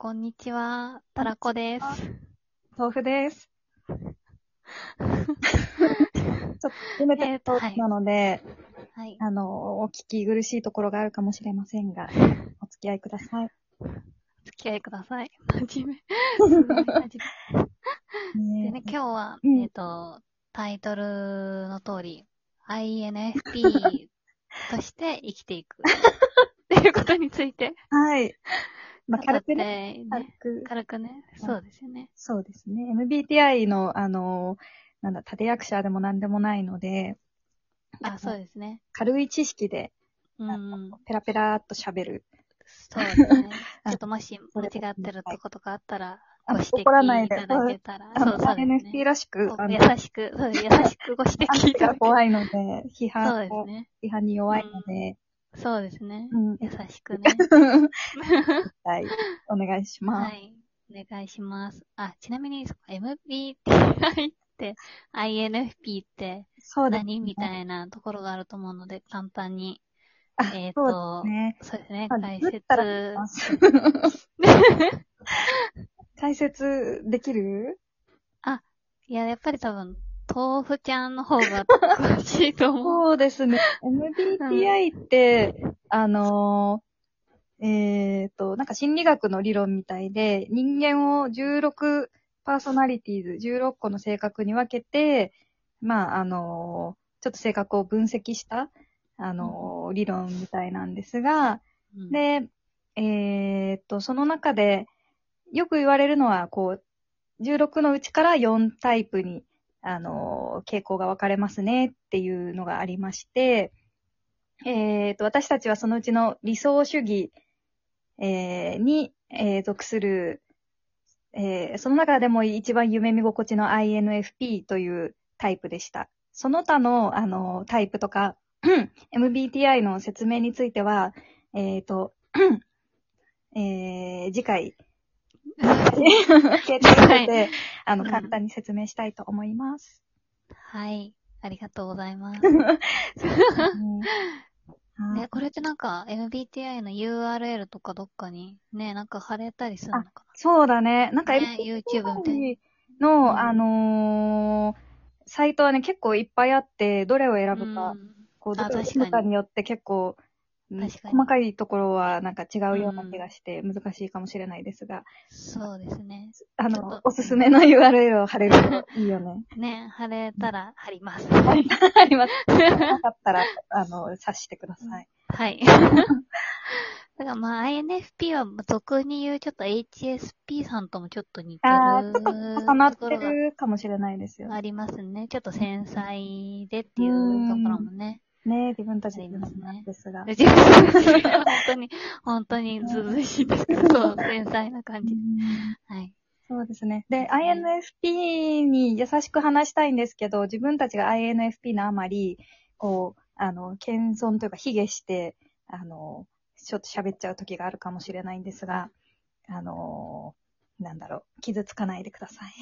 こんにちは、たらこです。豆腐です。ちょっと初めてえーとはいなので、はい。あの、お聞き苦しいところがあるかもしれませんが、お付き合いください。お付き合いください。真面目。すごい真面目でね、今日は、うんえっ、と、タイトルの通り、INFP として生きていく。っていうことについて、はい。まあ、軽くね、ね。軽く、軽くね。そうですよね。そうですね。MBTI の、あの、なんだ、立役者でも何でもないので、あ、そうですね。軽い知識で、うんうん。ペラペラーっと喋る。そうですね。あ ちょっともし間違ってるとことかあったら、あご指摘怒らないただけたら、そうそうです INFP ね。らしく、優しく、優しくご指摘話いただけが怖いので、批そうですね。批判に弱いので、そうですね。うん優しくね。はい。お願いします。はい。お願いします。あ、ちなみに、MBTI って、INFP ってそうです。何みたいなところがあると思うので、簡単に、あえっ、そうと。そうですね、まあ解説 解説できる？いや、やっぱり多分、豆腐ちゃんの方が詳しいと思う。そうですね。MBTI って、あのー、えっ、と、なんか心理学の理論みたいで、人間を16パーソナリティーズ、16個の性格に分けて、まあ、あのーちょっと性格を分析した、あのー理論みたいなんですが、うん、で、えーっと、その中で、よく言われるのは、こう、16のうちから4タイプに、あの傾向が分かれますねっていうのがありまして、えーっと、私たちはそのうちの理想主義、えーに、えー属する、えーその中でも一番夢見心地の INFP というタイプでした。その他の、あの、タイプとか、MBTI の説明については、えっ、と、えー、次回、携帯で、あの、うん簡単に説明したいと思います。はい。ありがとうございます。うん ね、これってなんか MBTI の URL とかどっかにね、なんか貼れたりするのかそうだね。なんか、な、ね、?YouTube みたいに。の、うんあのーサイトはね、結構いっぱいあって、どれを選ぶか、うんこう、どあれを確かに選ぶかによって結構、うん確かに細かいところはなんか違うような気がして難しいかもしれないですが、そうですね。あちょっと、のおすすめの URL を貼れると いいよね。ね、貼れたら貼ります。あります。なかったら、あの、察してください。はい。だからまあ INFP は俗に言うちょっと HSP さんともちょっと似てるああ、ちょっと重なってるかもしれないですよ。ありますね。ちょっと繊細でっていうところもね。ね自分たちでありますねですが。自分本当に、本当にずうずうしいですけど、そう、繊細な感じ。はい。そうですね。で、INFP に優しく話したいんですけど、自分たちが INFP のあまり、こう、あの、謙遜というか、卑下して、あの、ちょっと喋っちゃう時があるかもしれないんですが、あの、なんだろう、傷つかないでください。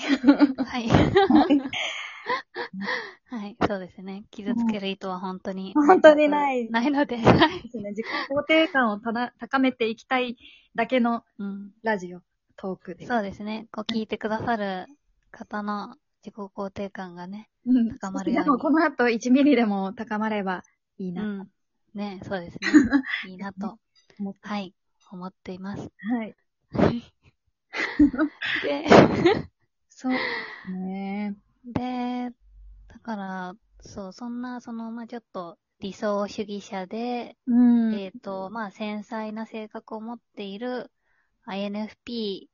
はい。はい、そうですね。傷つける意図は本当に。本当にないないので、はい。ですね。自己肯定感をたな高めていきたいだけのうん。ラジオ、トークで。そうですね。こう聞いてくださる方の自己肯定感がね。うん高まるようにでもこの後1ミリでも高まればいいうなん。ね、そうですね。いいなと、と思って。はい、思っています。はい。で、そうね。から、そう、そんな、その、まあ、ちょっと理想主義者で、うん。えっ、と、まあ、繊細な性格を持っている INFP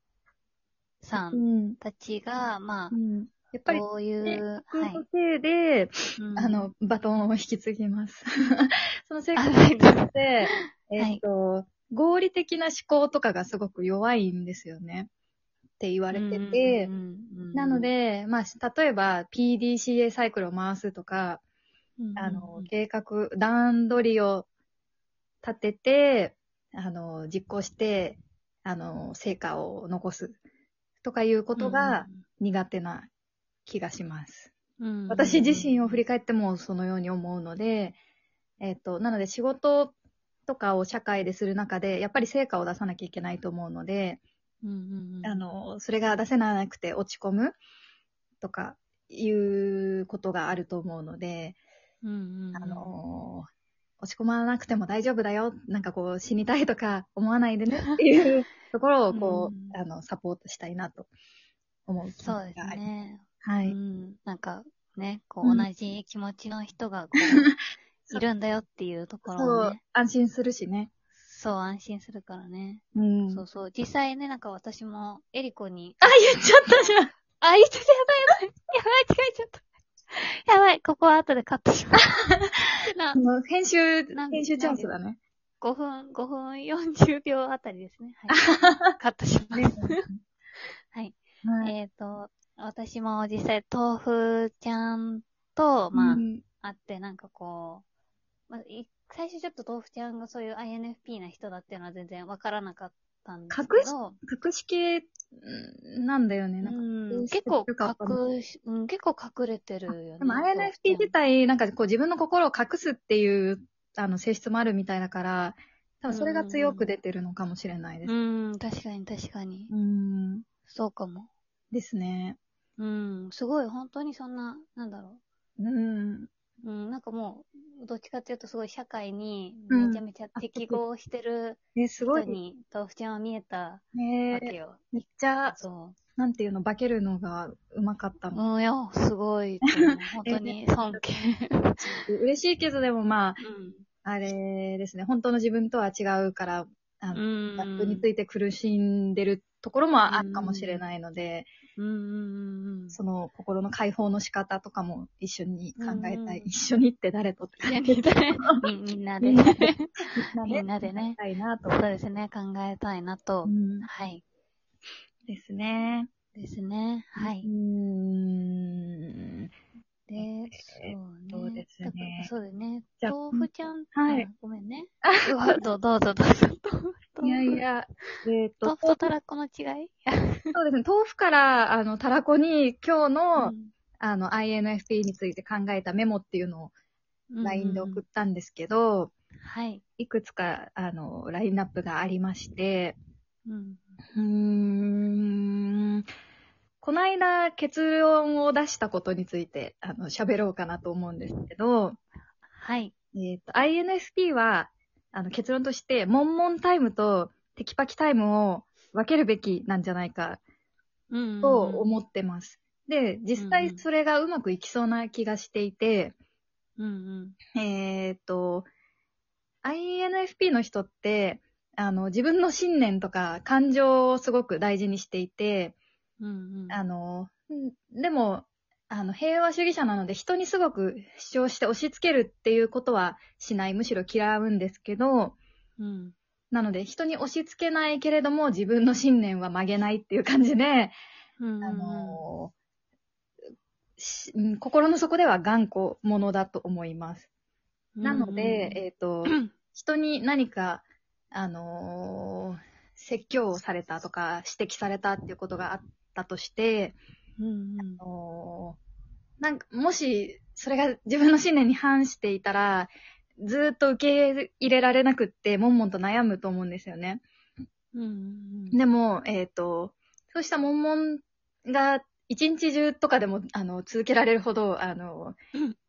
さうんん。たちが、まあう、んやっぱり、どういう、はい。せいで、うんあの、バトンを引き継ぎます。その性あ格はいって、えっと、合理的な思考とかがすごく弱いんですよね。って言われてて、なの、で、まあ、例えば PDCA サイクルを回すとか、うんあの、計画、段取りを立てて、あの、実行して、あの、成果を残すとかいうことが苦手な気がします。私自身を振り返ってもそのように思うので、えっ、と、なので仕事とかを社会でする中で、やっぱり成果を出さなきゃいけないと思うので、うんうんうん。あ、の、それが出せなくて落ち込むとかいうことがあると思うので、うんうんうん、あの、落ち込まなくても大丈夫だよ。なんかこう死にたいとか思わないでねっていうところをこう、うんあの、サポートしたいなと思う気持ちがそうですね。はい。うん。なんか、ね、こう同じ気持ちの人が、こう、いるんだよっていうところそう安心するしね。そう、安心するからね。うん。そうそう。実際ね、なんか私も、エリコに、あ、言っちゃったじゃん。あ、言っちゃった、やばいやばい。やばい、違えちゃった。やばい、ここは後でカットします。編集、なん編集チャンスだね。5分、5分40秒あたりですね。はい。カットします。ねはい。はい。えっ、と、私も実際、豆腐ちゃんと、まあ、うんあって、なんかこう、まあ、い最初ちょっと豆腐ちゃんがそういう INFP な人だっていうのは全然わからなかったんですけど、隠し系うんなんだよね。なんか結構隠し、うん、結構隠れてるよね。でも INFP 自体、なんかこう自分の心を隠すっていう、あの、性質もあるみたいだから、多分それが強く出てるのかもしれないです。うん、確かに確かに。うん。そうかも。ですね。うん、すごい、本当にそんな、なんだろうん。う。うん、なんかもう、どっちかっていうとすごい社会にうんめちゃめちゃ適合してるえ、すごい。人に豆腐ちゃんは見えたねわけよ。めっちゃ、そなんていうの、化けるのがうまかったう。の。うん、いや、すごい。本当に尊敬。嬉しいけど、でもまあ、うん。あれですね、本当の自分とは違うから、あの、うん。ギャップについて苦しんでるところもあるかもしれないので、うんうんうんうん。その心の解放の仕方とかも一緒に考えたい。うん一緒にって誰とっていやみんなでみみんなで。みんなみんなでね。たいなと。そうですね。考えたいなとう。んはい。ですね。ですね。はうい。ん。で、えそうね。そうですねそうだね。じゃあ豆腐ちゃん。はいあ。ごめんね。どうどうぞどうぞ。いやいや、えっ、と豆腐、とたらこの違い？そうですね、豆腐から、あの、たらこに今日の、うん。あの、INFP について考えたメモっていうのを LINE で送ったんですけど、はい。いくつか、あの、ラインナップがありまして、うん。うーん、この間結論を出したことについて、あの、喋ろうかなと思うんですけど、はい。えっ、と、INFP は、あの、結論として、モンモンタイムとテキパキタイムを分けるべきなんじゃないかうん。と思ってます。で、実うんうん際それがうまくいきそうな気がしていて、うんうん。えっ、と、INFP の人って、あの、自分の信念とか感情をすごく大事にしていて、うんうん。あの、んでも、あの、平和主義者なので人にすごく主張して押し付けるっていうことはしない、むしろ嫌うんですけど、うん。なので人に押し付けないけれども自分の信念は曲げないっていう感じで、うん。あの心の底では頑固者だと思います。なので、えっ、と、うん、人に何か、あのー説教をされたとか指摘されたっていうことがあったとして、うんうんあのーなんか、もし、それが自分の信念に反していたら、ずーっと受け入れられなくって、悶々と悩むと思うんですよね。うんうんでも、えっ、と、そうした悶々が一日中とかでも、あの、続けられるほど、あの、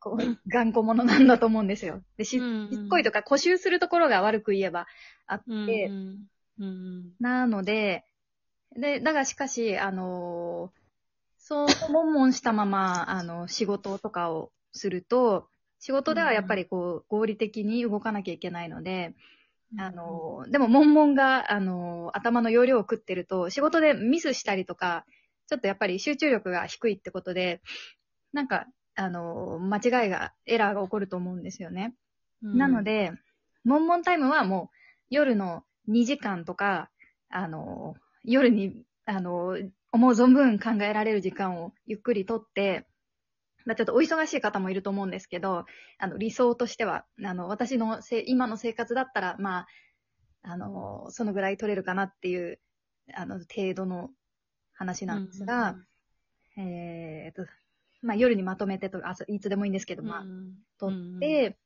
こう、頑固者なんだと思うんですよ。で、し、しうんうんっこいとか固執するところが悪く言えばあって、うんうんうんなので、で、だがしかし、あのそう、悶々したまま、あの、仕事とかをすると、仕事ではやっぱりこう、合理的に動かなきゃいけないので、うんあの、でも、悶々が、あの、頭の容量を食ってると、仕事でミスしたりとか、ちょっとやっぱり集中力が低いってことで、なんか、あの、間違いが、エラーが起こると思うんですよね。うんなの、で、悶々タイムはもう、夜の2時間とか、あの、夜に、あの、思う存分考えられる時間をゆっくりとって、まあちょっとお忙しい方もいると思うんですけど、あの、理想としては、あの、私のせ今の生活だったら、まあ、あの、そのぐらい取れるかなっていう、あの、程度の話なんですが、えーと、まあ、夜にまとめてとか、あそういつでもいいんですけど、まあ、取って、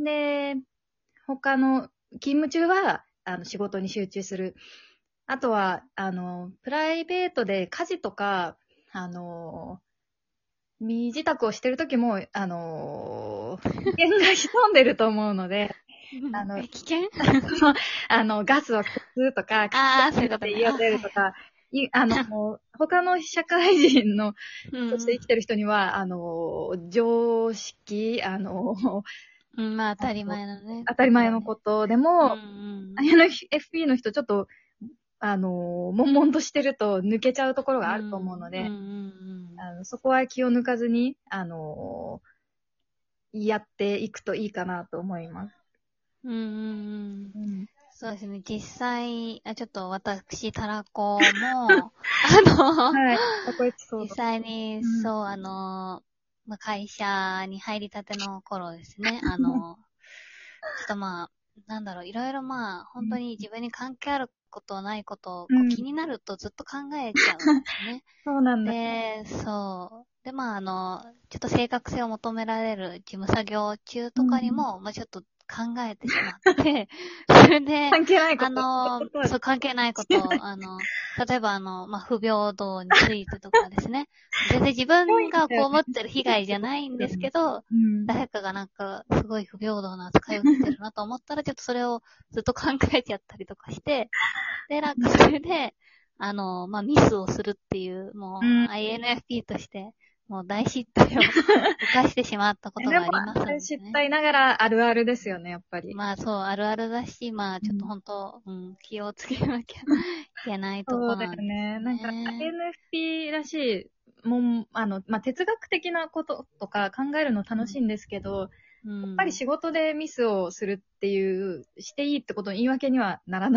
で、他の勤務中は、あの、仕事に集中するあとは、あの、プライベートで家事とか、あの、身支度をしてる時も、あの、危険が潜んでると思うので、あのえ危険？あの、ガスを消すとか、ああ、そういうことね。で家を出るとか、いあの、他の社会人の、うんとして生きてる人には、あの、常識、あの、うん、まあ当たり前のね。当たり前のことでうんも、うん。INFP の人ちょっと、あの、悶々としてると抜けちゃうところがあると思うので、うんうんうんあのそこは気を抜かずに、あの、やっていくといいかなと思います。うんうんうん。うん。そうですね。実際、あちょっと私、タラコも、あの、実ド。際に、うん。そう、あの、まあ、会社に入りたての頃ですね、あの、ちょっとまあ、なんだろう、いろいろまあ、本当に自分に関係あることないことをこううん気になるとずっと考えちゃうんですね。そうなんだ。で、そう。で、まあ、あの、ちょっと正確性を求められる事務作業中とかにも、まあ、ちょっと考えてしまって、それで、関係ないこと。あの、そう、関係ないこと、あの、例えばあの、まあ、不平等についてとかですね。全然自分がこう思ってる被害じゃないんですけど、うん。誰かがなんか、すごい不平等な扱いを受けてるなと思ったら、ちょっとそれをずっと考えちゃったりとかして、で、なんかそれで、あの、まあ、ミスをするっていう、もう、うん INFP として、もう大失態を 犯してしまったことがありますね。失態ながらあるあるですよね、やっぱり。まあそう、あるあるだし、まあちょっと本当、うん、気をつけなきゃいけないとこそうだよね。なんか、ね INFP らしい、もう、あの、まあ、哲学的なこととか考えるの楽しいんですけど、うんやっぱり仕事でミスをするっていう、していいってことの言い訳にはならない